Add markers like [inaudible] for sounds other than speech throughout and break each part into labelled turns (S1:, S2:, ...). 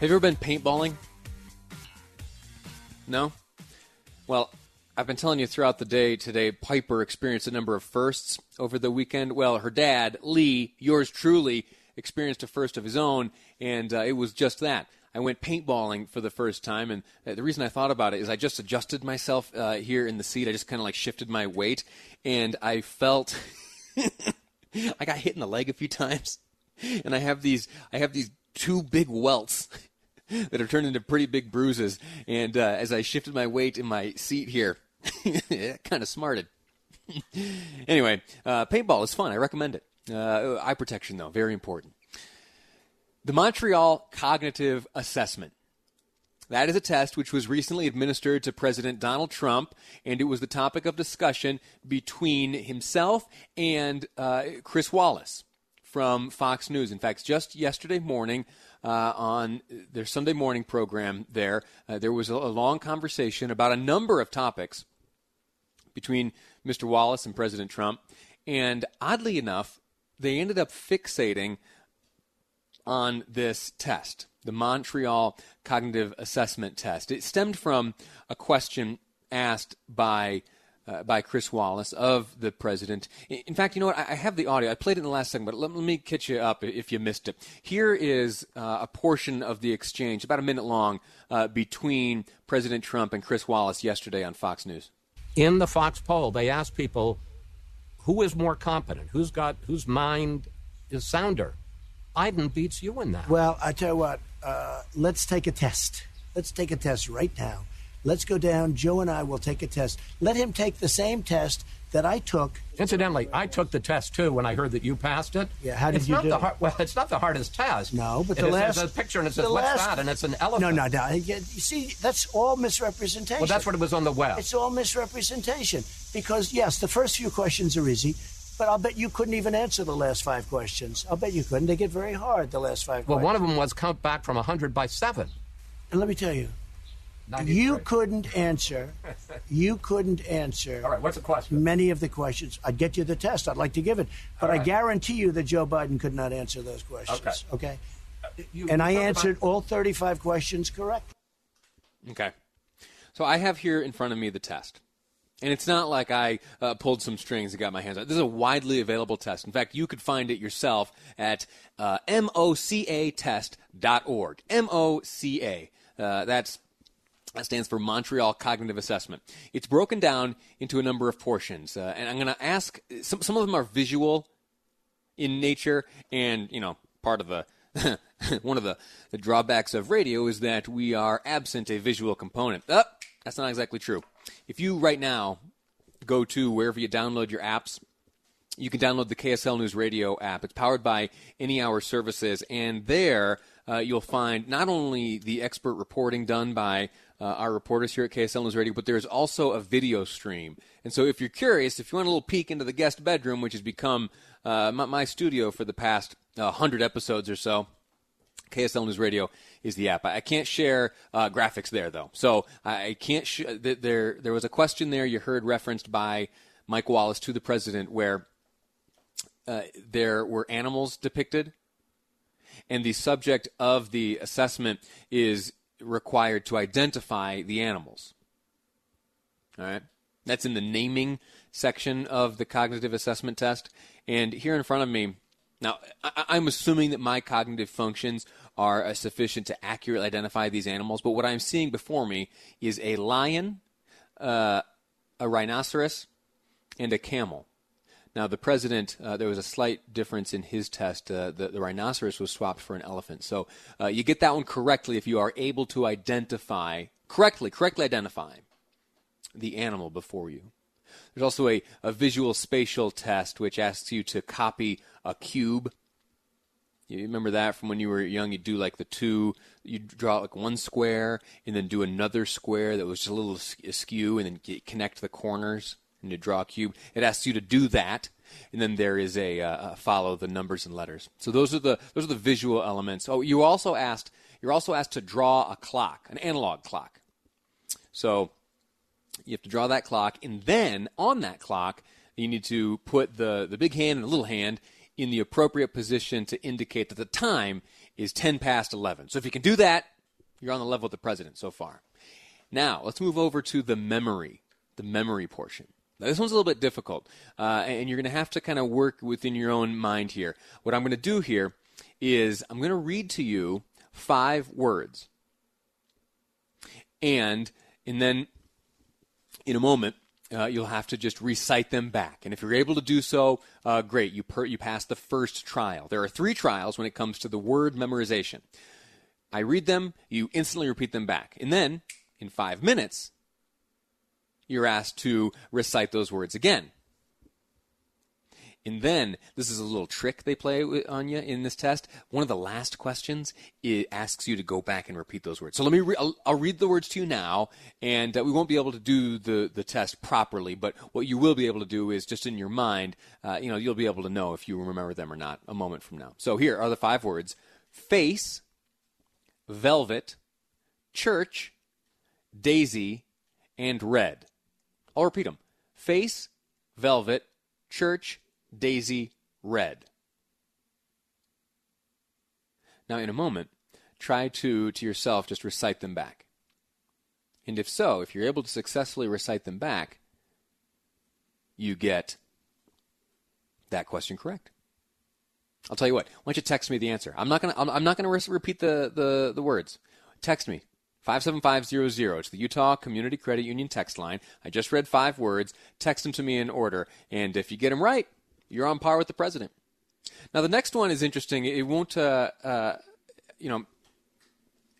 S1: Have you ever been paintballing? No? Well, I've been telling you throughout the day today, Piper experienced a number of firsts over the weekend. Well, her dad, Lee, yours truly, experienced a first of his own, and uh, it was just that. I went paintballing for the first time, and uh, the reason I thought about it is I just adjusted myself uh, here in the seat. I just kind of like shifted my weight, and I felt [laughs] I got hit in the leg a few times, and I have these I have these two big welts [laughs] that have turned into pretty big bruises. And uh, as I shifted my weight in my seat here, [laughs] it kind of smarted. [laughs] anyway, uh, paintball is fun. I recommend it. Uh, eye protection, though, very important. The Montreal Cognitive Assessment. That is a test which was recently administered to President Donald Trump, and it was the topic of discussion between himself and uh, Chris Wallace from Fox News. In fact, just yesterday morning, uh, on their Sunday morning program there, uh, there was a, a long conversation about a number of topics between Mr. Wallace and President Trump. And oddly enough, they ended up fixating on this test, the Montreal Cognitive Assessment Test. It stemmed from a question asked by uh, by Chris Wallace of the president. In fact, you know what? I have the audio. I played it in the last segment, but let, let me catch you up if you missed it. Here is uh, a portion of the exchange, about a minute long, uh, between President Trump and Chris Wallace yesterday on Fox News.
S2: In the Fox poll, they asked people who is more competent, who's got whose mind is sounder. Biden beats you in that.
S3: Well, I tell you what, uh, let's take a test. Let's take a test right now. Let's go down. Joe and I will take a test. Let him take the same test that I took.
S2: Incidentally, I took the test too when I heard that you passed it.
S3: Yeah, how did
S2: it's
S3: you
S2: not
S3: do
S2: the
S3: it?
S2: hard, Well, it's not the hardest test.
S3: No, but
S2: It
S3: the
S2: is-
S3: last
S2: a picture and it says what's
S3: last-
S2: that, and it's an elephant.
S3: No, no, no. You see, that's all misrepresentation.
S2: Well, that's what it was on the web.
S3: It's all misrepresentation because yes, the first few questions are easy, but I'll bet you couldn't even answer the last five questions. I'll bet you couldn't. They get very hard. The last five.
S2: well,
S3: questions.
S2: one of them was count back from 100 by 7.
S3: And let me tell you,
S2: 93.
S3: You couldn't answer. [laughs] You couldn't answer.
S2: All right, what's the question?
S3: Many of the questions. I'd get you the test. I'd like to give it, but I guarantee you that Joe Biden could not answer those questions.
S2: Okay.
S3: Okay.
S2: You-
S3: And
S2: you
S3: I answered
S2: about-
S3: all 35 questions correctly.
S1: Okay. So I have here in front of me the test. And it's not like I uh, pulled some strings and got my hands on it. This is a widely available test. In fact, you could find it yourself at uh, mocatest.org. M-O-C-A. Uh, that's that stands for Montreal Cognitive Assessment. It's broken down into a number of portions, uh, and I'm going to ask. Some some of them are visual in nature, and you know, part of the [laughs] one of the, the drawbacks of radio is that we are absent a visual component. Oh, that's not exactly true. If you right now go to wherever you download your apps, you can download the KSL News Radio app. It's powered by Any Hour Services, and there uh, you'll find not only the expert reporting done by uh, our reporters here at KSL News Radio, but there's also a video stream. And so, if you're curious, if you want a little peek into the guest bedroom, which has become uh, my, my studio for the past uh, hundred episodes or so, KSL News Radio is the app. I I can't share uh, graphics there though, so I can't. Sh- th- there, there was a question there you heard referenced by Mike Wallace to the president where uh, there were animals depicted, and the subject of the assessment is required to identify the animals. All right, that's in the naming section of the cognitive assessment test, and here in front of me. Now, I- I'm assuming that my cognitive functions are uh, sufficient to accurately identify these animals, but what I'm seeing before me is a lion, uh, a rhinoceros, and a camel. Now, the president, uh, there was a slight difference in his test. Uh, the, the rhinoceros was swapped for an elephant. So uh, you get that one correctly if you are able to identify, correctly, correctly identify the animal before you. There's also a, a visual spatial test which asks you to copy a cube You remember that from when you were young? You do like the two, you draw like one square and then do another square that was just a little askew and then connect the corners and you draw a cube. It asks you to do that, and then there is a uh, follow the numbers and letters. So those are the those are the visual elements. Oh, you also asked you're also asked to draw a clock, an analog clock. So you have to draw that clock, and then on that clock you need to put the the big hand and the little hand in the appropriate position to indicate that the time is 10 past 11. So if you can do that, you're on the level of the president so far. Now, let's move over to the memory, the memory portion. Now, this one's a little bit difficult, uh, and you're going to have to kind of work within your own mind here. What I'm going to do here is I'm going to read to you five words. And, and then in a moment, uh, you'll have to just recite them back. And if you're able to do so, uh, great, you, per- you pass the first trial. There are three trials when it comes to the word memorization. I read them, you instantly repeat them back. And then, in five minutes, you're asked to recite those words again. And then, this is a little trick they play on you in this test. One of the last questions it asks you to go back and repeat those words. So let me, re- I'll, I'll, read the words to you now, and uh, we won't be able to do the, the test properly, but what you will be able to do is just in your mind, uh, you know, you'll be able to know if you remember them or not a moment from now. So here are the five words face, velvet, church, daisy, and red. I'll repeat them face, velvet, church, daisy, red. Now, in a moment, try to, to yourself, just recite them back. And if so, if you're able to successfully recite them back, you get that question correct. I'll tell you what. Why don't you text me the answer? I'm not gonna. I'm, not gonna re- repeat the, the the words. Text me 57500. It's the Utah Community Credit Union text line. I just read five words. Text them to me in order, and if you get them right, you're on par with the president. Now, the next one is interesting. It won't, uh, uh, you know,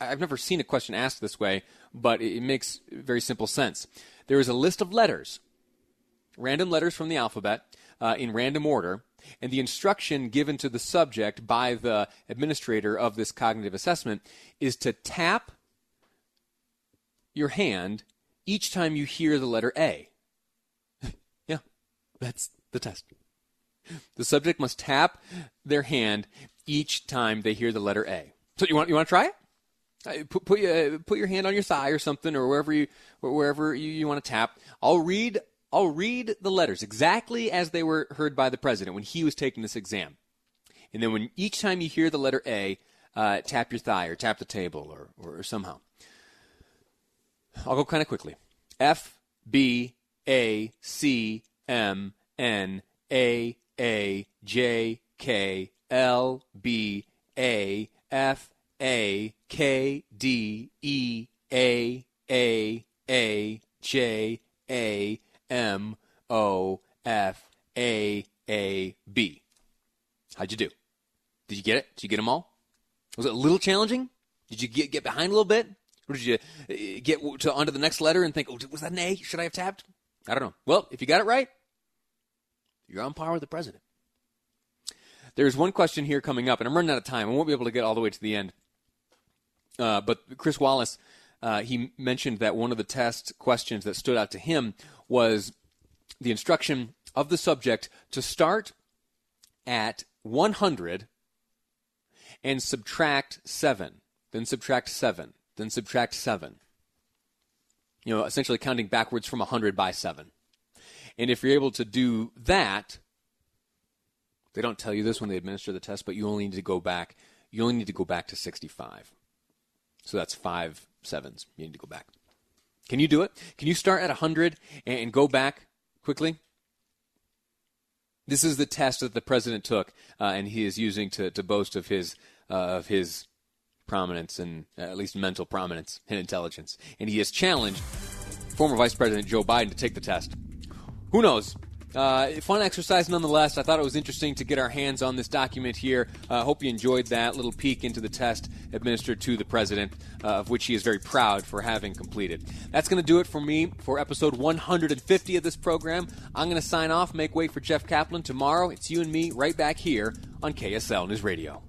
S1: I've never seen a question asked this way, but it makes very simple sense. There is a list of letters, random letters from the alphabet uh, in random order, and the instruction given to the subject by the administrator of this cognitive assessment is to tap your hand each time you hear the letter A. [laughs] yeah, that's the test. The subject must tap their hand each time they hear the letter A. So you want you want to try it? Uh, put put, uh, put your hand on your thigh or something, or wherever you wherever you, you want to tap. I'll read I'll read the letters exactly as they were heard by the president when he was taking this exam. And then when each time you hear the letter A, uh, tap your thigh or tap the table or, or, or somehow. I'll go kind of quickly. F B A C M N A a J K L B A F A K D E A A A J A M O F A A B. How'd you do? Did you get it? Did you get them all? Was it a little challenging? Did you get, get behind a little bit? Or did you uh, get to onto the next letter and think, oh, was that an A? Should I have tapped? I don't know. Well, if you got it right, you're on par with the president. There's one question here coming up, and I'm running out of time. I won't be able to get all the way to the end. Uh, but Chris Wallace, uh, he mentioned that one of the test questions that stood out to him was the instruction of the subject to start at 100 and subtract 7, then subtract 7, then subtract 7. You know, essentially counting backwards from 100 by 7. And if you're able to do that, they don't tell you this when they administer the test, but you only need to go back. You only need to go back to 65. So that's five sevens. You need to go back. Can you do it? Can you start at 100 and go back quickly? This is the test that the president took, uh, and he is using to, to boast of his uh, of his prominence and uh, at least mental prominence and intelligence. And he has challenged former Vice President Joe Biden to take the test who knows? Uh, fun exercise nonetheless. I thought it was interesting to get our hands on this document here. Uh, hope you enjoyed that little peek into the test administered to the president, uh, of which he is very proud for having completed. That's going to do it for me for episode 150 of this program. I'm going to sign off, make way for Jeff Caplan. Tomorrow, it's you and me right back here on KSL News Radio.